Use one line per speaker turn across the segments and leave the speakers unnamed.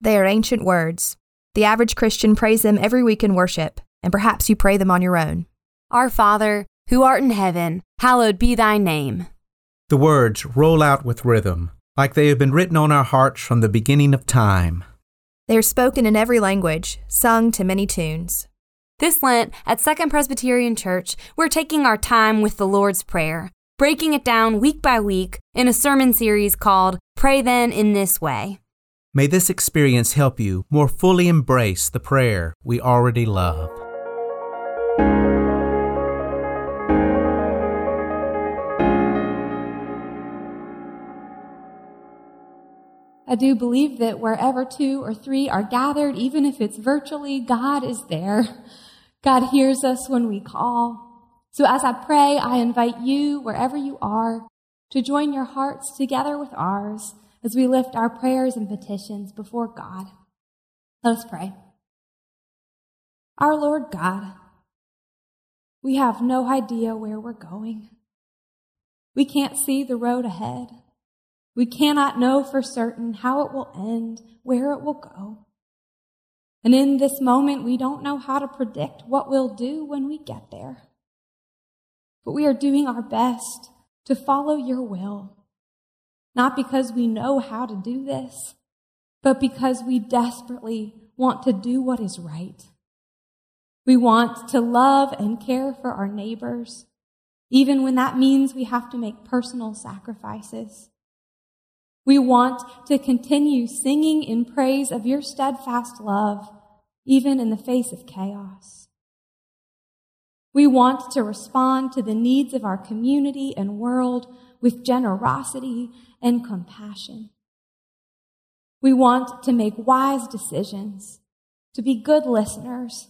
They are ancient words. The average Christian prays them every week in worship, and perhaps you pray them on your own.
Our Father, who art in heaven, hallowed be thy name.
The words roll out with rhythm, like they have been written on our hearts from the beginning of time.
They are spoken in every language, sung to many tunes.
This Lent at Second Presbyterian Church, we're taking our time with the Lord's Prayer, breaking it down week by week in a sermon series called Pray Then in This Way.
May this experience help you more fully embrace the prayer we already love.
I do believe that wherever two or three are gathered, even if it's virtually, God is there. God hears us when we call. So as I pray, I invite you, wherever you are, to join your hearts together with ours as we lift our prayers and petitions before God. Let us pray. Our Lord God, we have no idea where we're going. We can't see the road ahead. We cannot know for certain how it will end, where it will go. And in this moment, we don't know how to predict what we'll do when we get there. But we are doing our best to follow your will not because we know how to do this, but because we desperately want to do what is right. We want to love and care for our neighbors, even when that means we have to make personal sacrifices. We want to continue singing in praise of your steadfast love, even in the face of chaos. We want to respond to the needs of our community and world with generosity and compassion. We want to make wise decisions, to be good listeners,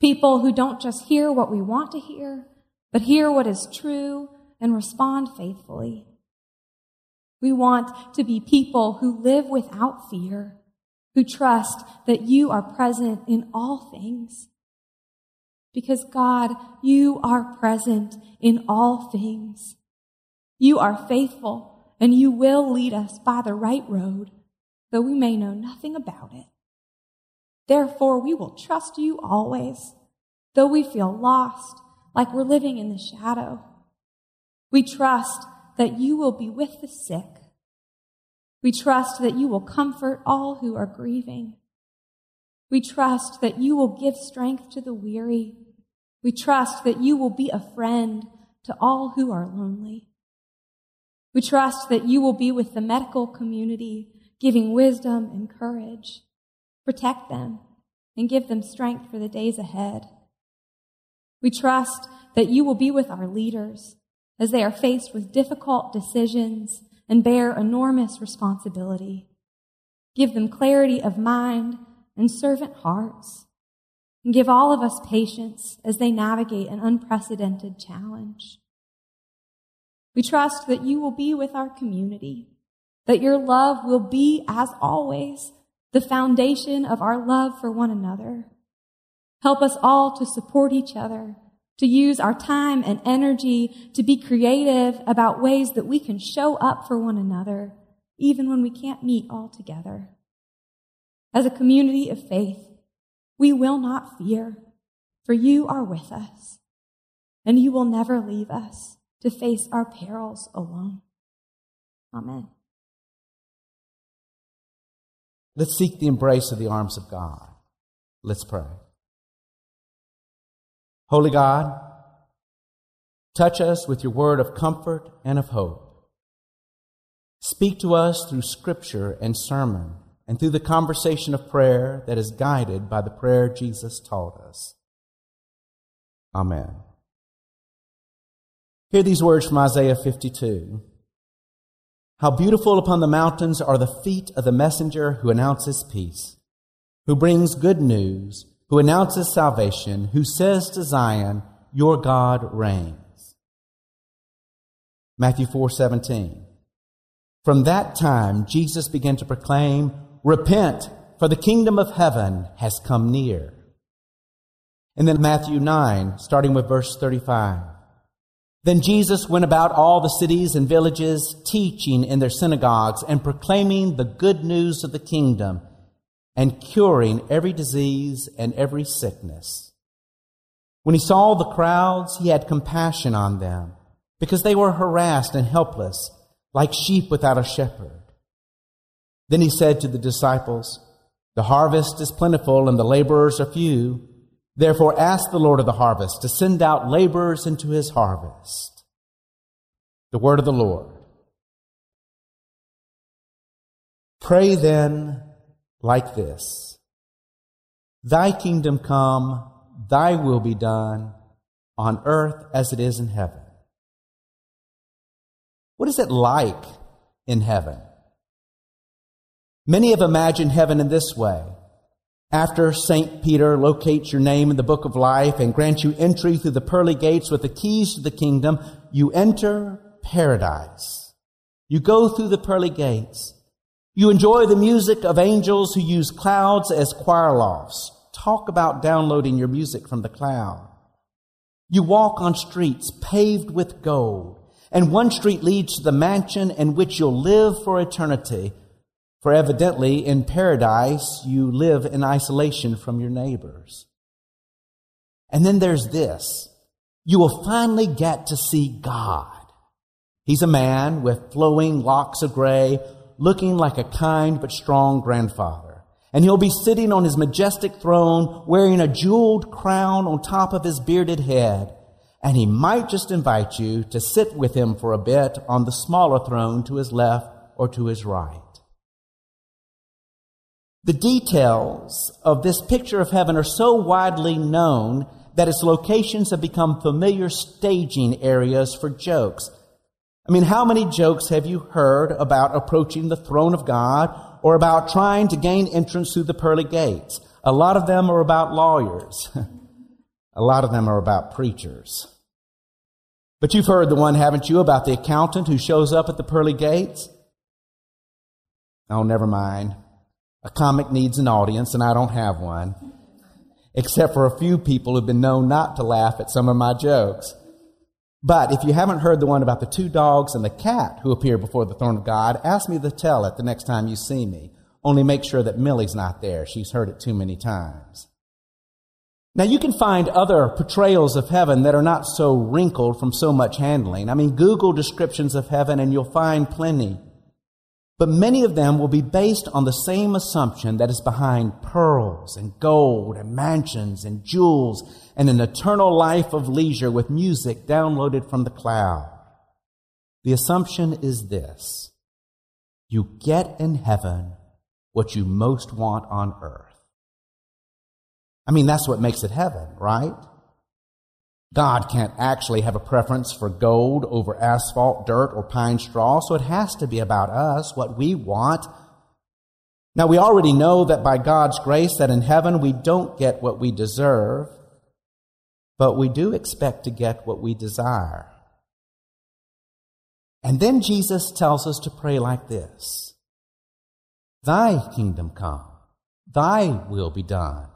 people who don't just hear what we want to hear, but hear what is true and respond faithfully. We want to be people who live without fear, who trust that you are present in all things. Because God, you are present in all things. You are faithful and you will lead us by the right road, though we may know nothing about it. Therefore, we will trust you always, though we feel lost, like we're living in the shadow. We trust that you will be with the sick. We trust that you will comfort all who are grieving. We trust that you will give strength to the weary. We trust that you will be a friend to all who are lonely. We trust that you will be with the medical community, giving wisdom and courage. Protect them and give them strength for the days ahead. We trust that you will be with our leaders as they are faced with difficult decisions and bear enormous responsibility. Give them clarity of mind and servant hearts. And give all of us patience as they navigate an unprecedented challenge. We trust that you will be with our community, that your love will be, as always, the foundation of our love for one another. Help us all to support each other, to use our time and energy to be creative about ways that we can show up for one another, even when we can't meet all together. As a community of faith, we will not fear, for you are with us, and you will never leave us to face our perils alone. Amen.
Let's seek the embrace of the arms of God. Let's pray. Holy God, touch us with your word of comfort and of hope. Speak to us through scripture and sermon and through the conversation of prayer that is guided by the prayer Jesus taught us. Amen. Hear these words from Isaiah 52. How beautiful upon the mountains are the feet of the messenger who announces peace, who brings good news, who announces salvation, who says to Zion, Your God reigns. Matthew 4:17. From that time Jesus began to proclaim, Repent, for the kingdom of heaven has come near. And then Matthew 9, starting with verse 35. Then Jesus went about all the cities and villages, teaching in their synagogues and proclaiming the good news of the kingdom and curing every disease and every sickness. When he saw the crowds, he had compassion on them because they were harassed and helpless, like sheep without a shepherd. Then he said to the disciples, The harvest is plentiful and the laborers are few. Therefore ask the Lord of the harvest to send out laborers into his harvest. The word of the Lord. Pray then like this Thy kingdom come, thy will be done on earth as it is in heaven. What is it like in heaven? Many have imagined heaven in this way. After St. Peter locates your name in the book of life and grants you entry through the pearly gates with the keys to the kingdom, you enter paradise. You go through the pearly gates. You enjoy the music of angels who use clouds as choir lofts. Talk about downloading your music from the cloud. You walk on streets paved with gold, and one street leads to the mansion in which you'll live for eternity. For evidently, in paradise, you live in isolation from your neighbors. And then there's this. You will finally get to see God. He's a man with flowing locks of gray, looking like a kind but strong grandfather. And he'll be sitting on his majestic throne wearing a jeweled crown on top of his bearded head. And he might just invite you to sit with him for a bit on the smaller throne to his left or to his right. The details of this picture of heaven are so widely known that its locations have become familiar staging areas for jokes. I mean, how many jokes have you heard about approaching the throne of God or about trying to gain entrance through the pearly gates? A lot of them are about lawyers. A lot of them are about preachers. But you've heard the one, haven't you, about the accountant who shows up at the pearly gates? Oh, never mind. A comic needs an audience, and I don't have one, except for a few people who've been known not to laugh at some of my jokes. But if you haven't heard the one about the two dogs and the cat who appear before the throne of God, ask me to tell it the next time you see me. Only make sure that Millie's not there. She's heard it too many times. Now you can find other portrayals of heaven that are not so wrinkled from so much handling. I mean, Google descriptions of heaven and you'll find plenty. But many of them will be based on the same assumption that is behind pearls and gold and mansions and jewels and an eternal life of leisure with music downloaded from the cloud. The assumption is this. You get in heaven what you most want on earth. I mean, that's what makes it heaven, right? God can't actually have a preference for gold over asphalt, dirt, or pine straw, so it has to be about us, what we want. Now, we already know that by God's grace that in heaven we don't get what we deserve, but we do expect to get what we desire. And then Jesus tells us to pray like this Thy kingdom come, thy will be done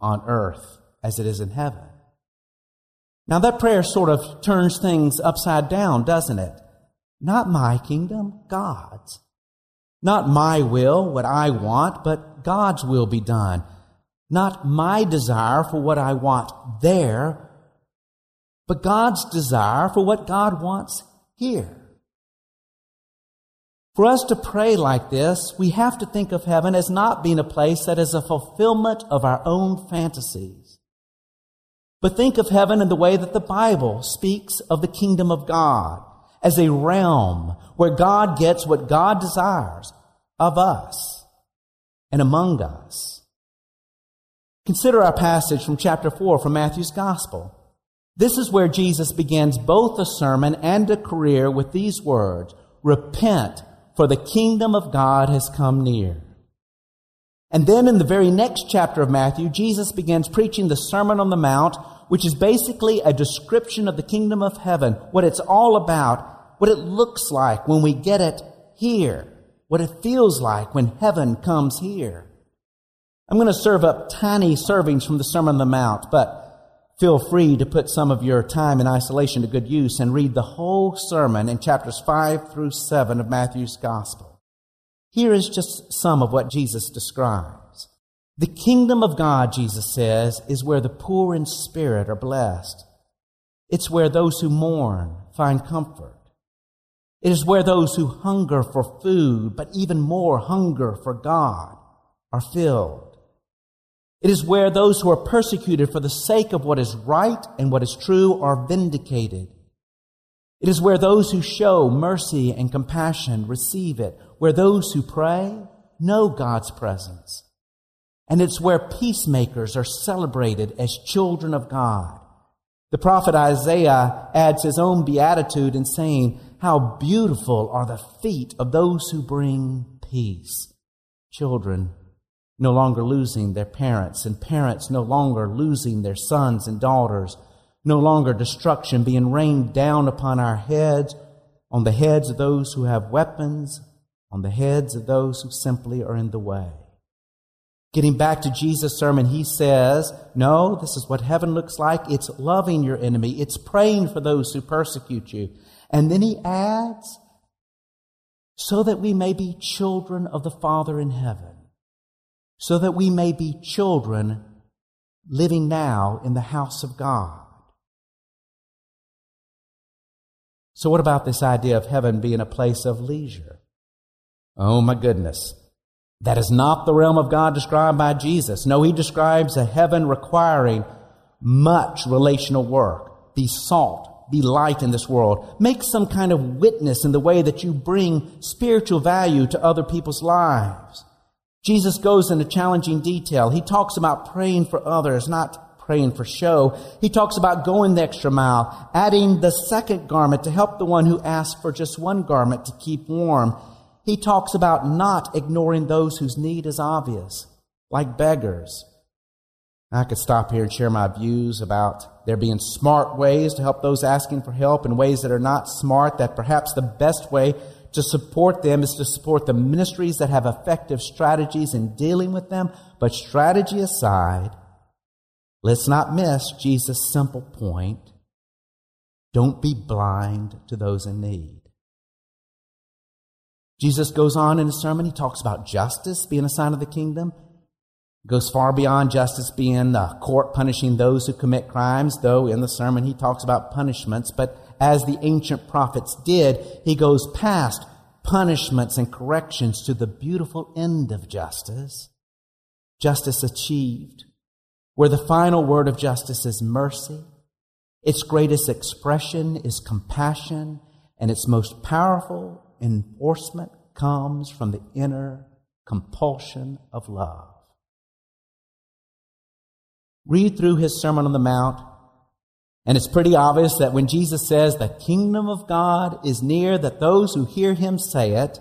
on earth as it is in heaven. Now, that prayer sort of turns things upside down, doesn't it? Not my kingdom, God's. Not my will, what I want, but God's will be done. Not my desire for what I want there, but God's desire for what God wants here. For us to pray like this, we have to think of heaven as not being a place that is a fulfillment of our own fantasies but think of heaven in the way that the Bible speaks of the kingdom of God as a realm where God gets what God desires of us and among us. Consider our passage from chapter 4 from Matthew's Gospel. This is where Jesus begins both a sermon and a career with these words Repent, for the kingdom of God has come near. And then in the very next chapter of Matthew, Jesus begins preaching the Sermon on the Mount, which is basically a description of the kingdom of heaven, what it's all about, what it looks like when we get it here, what it feels like when heaven comes here. I'm going to serve up tiny servings from the Sermon on the Mount, but feel free to put some of your time in isolation to good use and read the whole sermon in chapters 5 through 7 of Matthew's Gospel. Here is just some of what Jesus describes. The kingdom of God, Jesus says, is where the poor in spirit are blessed. It's where those who mourn find comfort. It is where those who hunger for food, but even more hunger for God, are filled. It is where those who are persecuted for the sake of what is right and what is true are vindicated. It is where those who show mercy and compassion receive it, where those who pray know God's presence. And it's where peacemakers are celebrated as children of God. The prophet Isaiah adds his own beatitude in saying, How beautiful are the feet of those who bring peace. Children no longer losing their parents, and parents no longer losing their sons and daughters, no longer destruction being rained down upon our heads, on the heads of those who have weapons, on the heads of those who simply are in the way. Getting back to Jesus' sermon, he says, No, this is what heaven looks like. It's loving your enemy, it's praying for those who persecute you. And then he adds, So that we may be children of the Father in heaven, so that we may be children living now in the house of God. So, what about this idea of heaven being a place of leisure? Oh, my goodness. That is not the realm of God described by Jesus. No, he describes a heaven requiring much relational work. Be salt, be light in this world. Make some kind of witness in the way that you bring spiritual value to other people's lives. Jesus goes into challenging detail. He talks about praying for others, not praying for show. He talks about going the extra mile, adding the second garment to help the one who asks for just one garment to keep warm he talks about not ignoring those whose need is obvious, like beggars. I could stop here and share my views about there being smart ways to help those asking for help and ways that are not smart, that perhaps the best way to support them is to support the ministries that have effective strategies in dealing with them. But strategy aside, let's not miss Jesus' simple point. Don't be blind to those in need. Jesus goes on in his sermon, he talks about justice being a sign of the kingdom. Goes far beyond justice being the court punishing those who commit crimes, though in the sermon he talks about punishments. But as the ancient prophets did, he goes past punishments and corrections to the beautiful end of justice. Justice achieved, where the final word of justice is mercy. Its greatest expression is compassion, and its most powerful enforcement comes from the inner compulsion of love. Read through his Sermon on the Mount, and it's pretty obvious that when Jesus says the kingdom of God is near, that those who hear him say it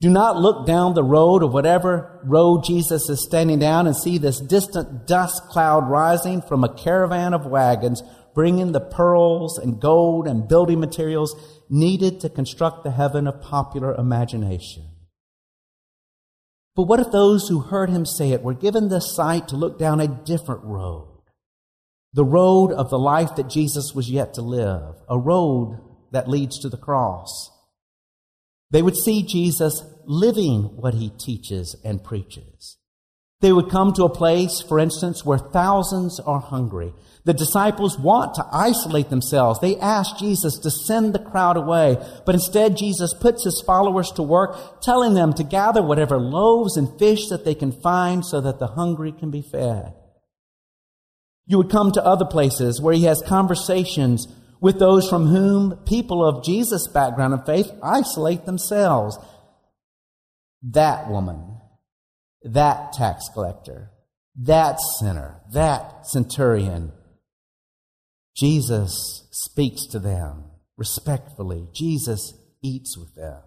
do not look down the road of whatever road Jesus is standing down and see this distant dust cloud rising from a caravan of wagons bringing the pearls and gold and building materials needed to construct the heaven of popular imagination. But what if those who heard him say it were given the sight to look down a different road? The road of the life that Jesus was yet to live, a road that leads to the cross. They would see Jesus living what he teaches and preaches. They would come to a place, for instance, where thousands are hungry. The disciples want to isolate themselves. They ask Jesus to send the crowd away, but instead Jesus puts his followers to work, telling them to gather whatever loaves and fish that they can find so that the hungry can be fed. You would come to other places where he has conversations with those from whom people of Jesus' background and faith isolate themselves. That woman that tax collector, that sinner, that centurion. Jesus speaks to them respectfully. Jesus eats with them.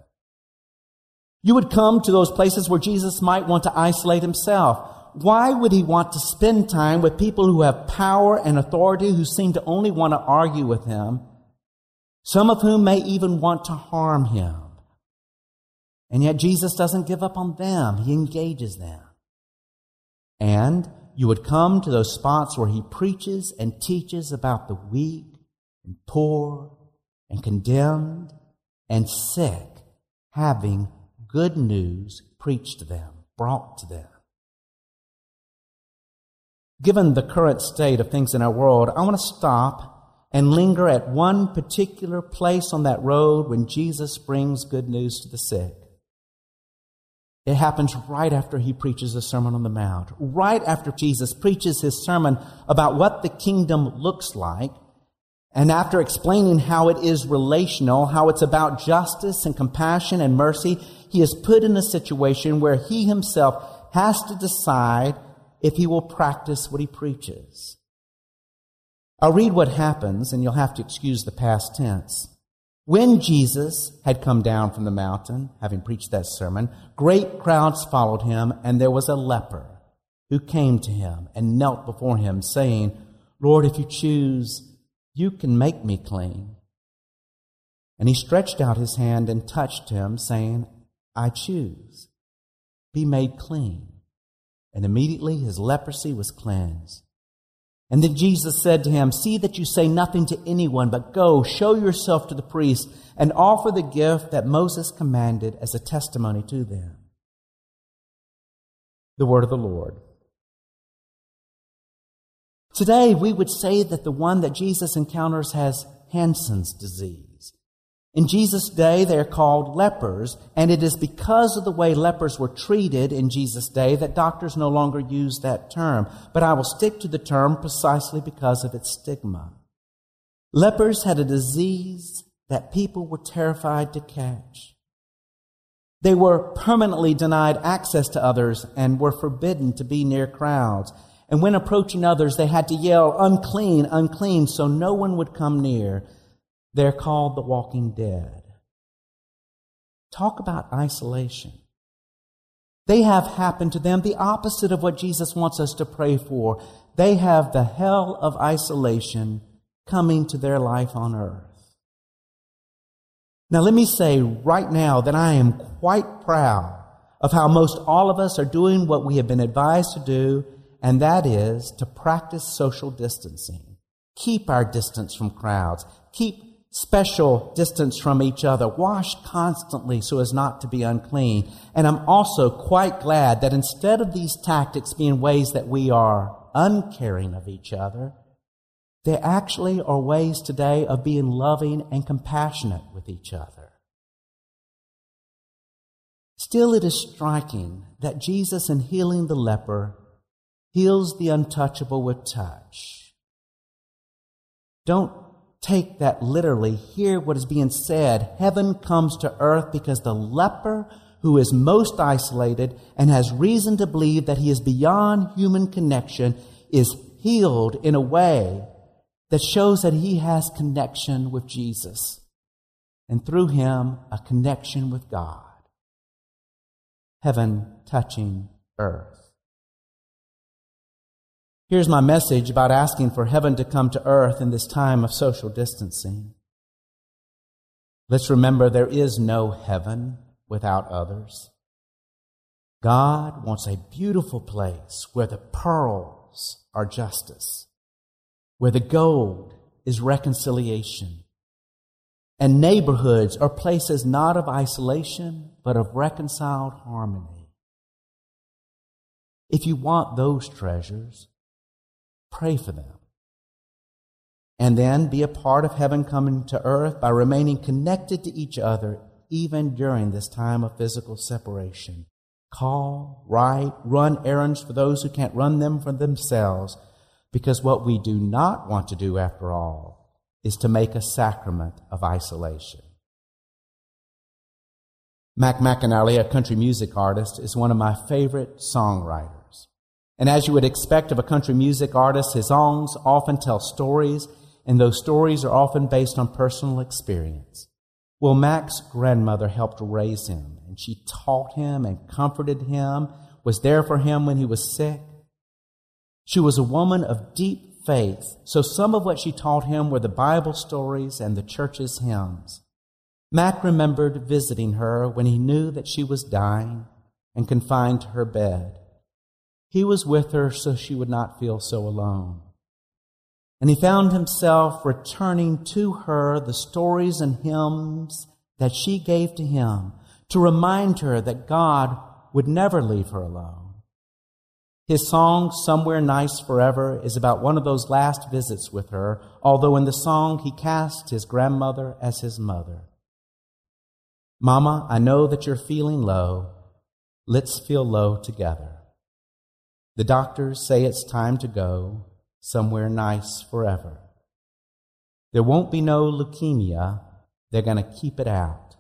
You would come to those places where Jesus might want to isolate himself. Why would he want to spend time with people who have power and authority who seem to only want to argue with him, some of whom may even want to harm him? And yet Jesus doesn't give up on them. He engages them. And you would come to those spots where he preaches and teaches about the weak and poor and condemned and sick, having good news preached to them, brought to them. given the current state of things in our world, I want to stop and linger at one particular place on that road when Jesus brings good news to the sick. It happens right after he preaches the Sermon on the Mount, right after Jesus preaches his sermon about what the kingdom looks like, and after explaining how it is relational, how it's about justice and compassion and mercy, he is put in a situation where he himself has to decide if he will practice what he preaches. I'll read what happens, and you'll have to excuse the past tense. When Jesus had come down from the mountain, having preached that sermon, great crowds followed him, and there was a leper who came to him and knelt before him, saying, Lord, if you choose, you can make me clean. And he stretched out his hand and touched him, saying, I choose. Be made clean. And immediately his leprosy was cleansed. And then Jesus said to him, See that you say nothing to anyone, but go, show yourself to the priest, and offer the gift that Moses commanded as a testimony to them. The word of the Lord. Today, we would say that the one that Jesus encounters has Hansen's disease. In Jesus' day, they are called lepers, and it is because of the way lepers were treated in Jesus' day that doctors no longer use that term. But I will stick to the term precisely because of its stigma. Lepers had a disease that people were terrified to catch. They were permanently denied access to others and were forbidden to be near crowds. And when approaching others, they had to yell, unclean, unclean, so no one would come near. They're called the walking dead. Talk about isolation. They have happened to them the opposite of what Jesus wants us to pray for. They have the hell of isolation coming to their life on earth. Now, let me say right now that I am quite proud of how most all of us are doing what we have been advised to do, and that is to practice social distancing. Keep our distance from crowds. Keep special distance from each other, wash constantly so as not to be unclean. And I'm also quite glad that instead of these tactics being ways that we are uncaring of each other, there actually are ways today of being loving and compassionate with each other. Still, it is striking that Jesus, in healing the leper, heals the untouchable with touch. Don't take that literally. Hear what is being said. Heaven comes to earth because the leper who is most isolated and has reason to believe that he is beyond human connection is healed in a way that shows that he has connection with Jesus and through him a connection with God. Heaven touching earth. Here's my message about asking for heaven to come to earth in this time of social distancing. Let's remember there is no heaven without others. God wants a beautiful place where the pearls are justice, where the gold is reconciliation, and neighborhoods are places not of isolation, but of reconciled harmony. If you want those treasures, Pray for them. And then be a part of heaven coming to earth by remaining connected to each other even during this time of physical separation. Call, write, run errands for those who can't run them for themselves, because what we do not want to do, after all, is to make a sacrament of isolation. Mac McAnally, a country music artist, is one of my favorite songwriters. And as you would expect of a country music artist, his songs often tell stories, and those stories are often based on personal experience. Well, Mac's grandmother helped raise him, and she taught him and comforted him, was there for him when he was sick. She was a woman of deep faith, so some of what she taught him were the Bible stories and the church's hymns. Mac remembered visiting her when he knew that she was dying and confined to her bed. He was with her so she would not feel so alone. And he found himself returning to her the stories and hymns that she gave to him to remind her that God would never leave her alone. His song, Somewhere Nice Forever, is about one of those last visits with her, although in the song he cast his grandmother as his mother. Mama, I know that you're feeling low. Let's feel low together. The doctors say it's time to go somewhere nice forever. There won't be no leukemia. They're going to keep it out.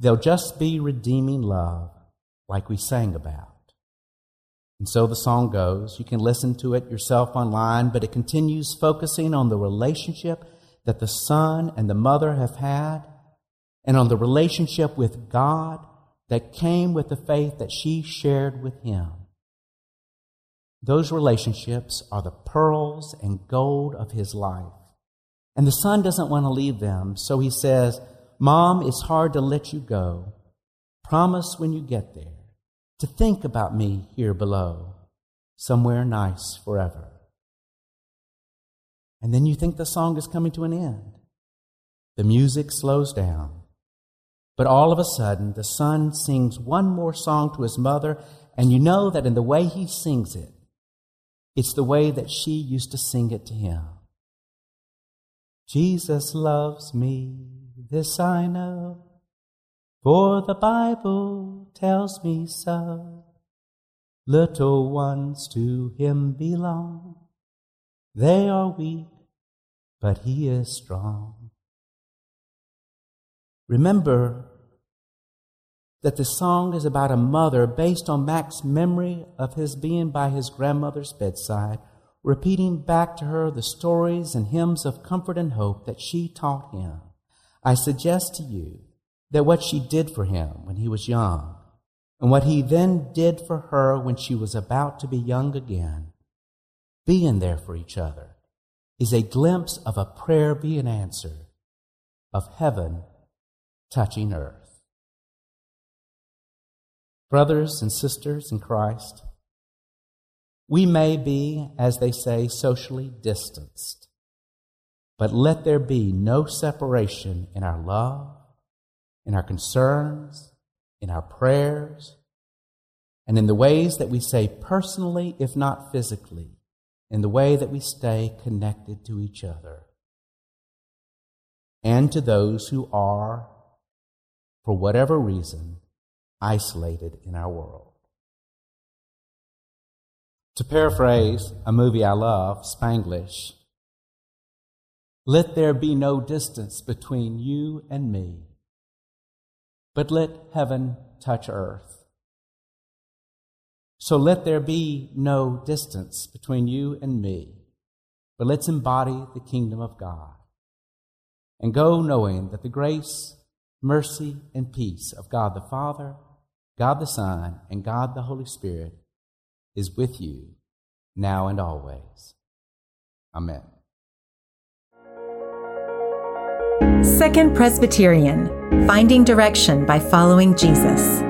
They'll just be redeeming love, like we sang about. And so the song goes. You can listen to it yourself online, but it continues focusing on the relationship that the son and the mother have had and on the relationship with God that came with the faith that she shared with him. Those relationships are the pearls and gold of his life. And the son doesn't want to leave them, so he says, Mom, it's hard to let you go. Promise when you get there to think about me here below, somewhere nice forever. And then you think the song is coming to an end. The music slows down. But all of a sudden, the son sings one more song to his mother, and you know that in the way he sings it, it's the way that she used to sing it to him. Jesus loves me, this I know, for the Bible tells me so. Little ones to him belong. They are weak, but he is strong. Remember that the song is about a mother based on Mac's memory of his being by his grandmother's bedside, repeating back to her the stories and hymns of comfort and hope that she taught him. I suggest to you that what she did for him when he was young, and what he then did for her when she was about to be young again, being there for each other, is a glimpse of a prayer being answered, of heaven touching earth. Brothers and sisters in Christ, we may be, as they say, socially distanced, but let there be no separation in our love in our concerns, in our prayers, and in the ways that we say personally, if not physically, in the way that we stay connected to each other and to those who are, for whatever reason, isolated in our world. To paraphrase a movie I love, Spanglish, let there be no distance between you and me but let heaven touch earth. So let there be no distance between you and me, but let's embody the kingdom of God and go knowing that the grace, mercy, and peace of God the Father, God the Son, and God the Holy Spirit is with you now and always. Amen.
Second Presbyterian Finding Direction by Following Jesus.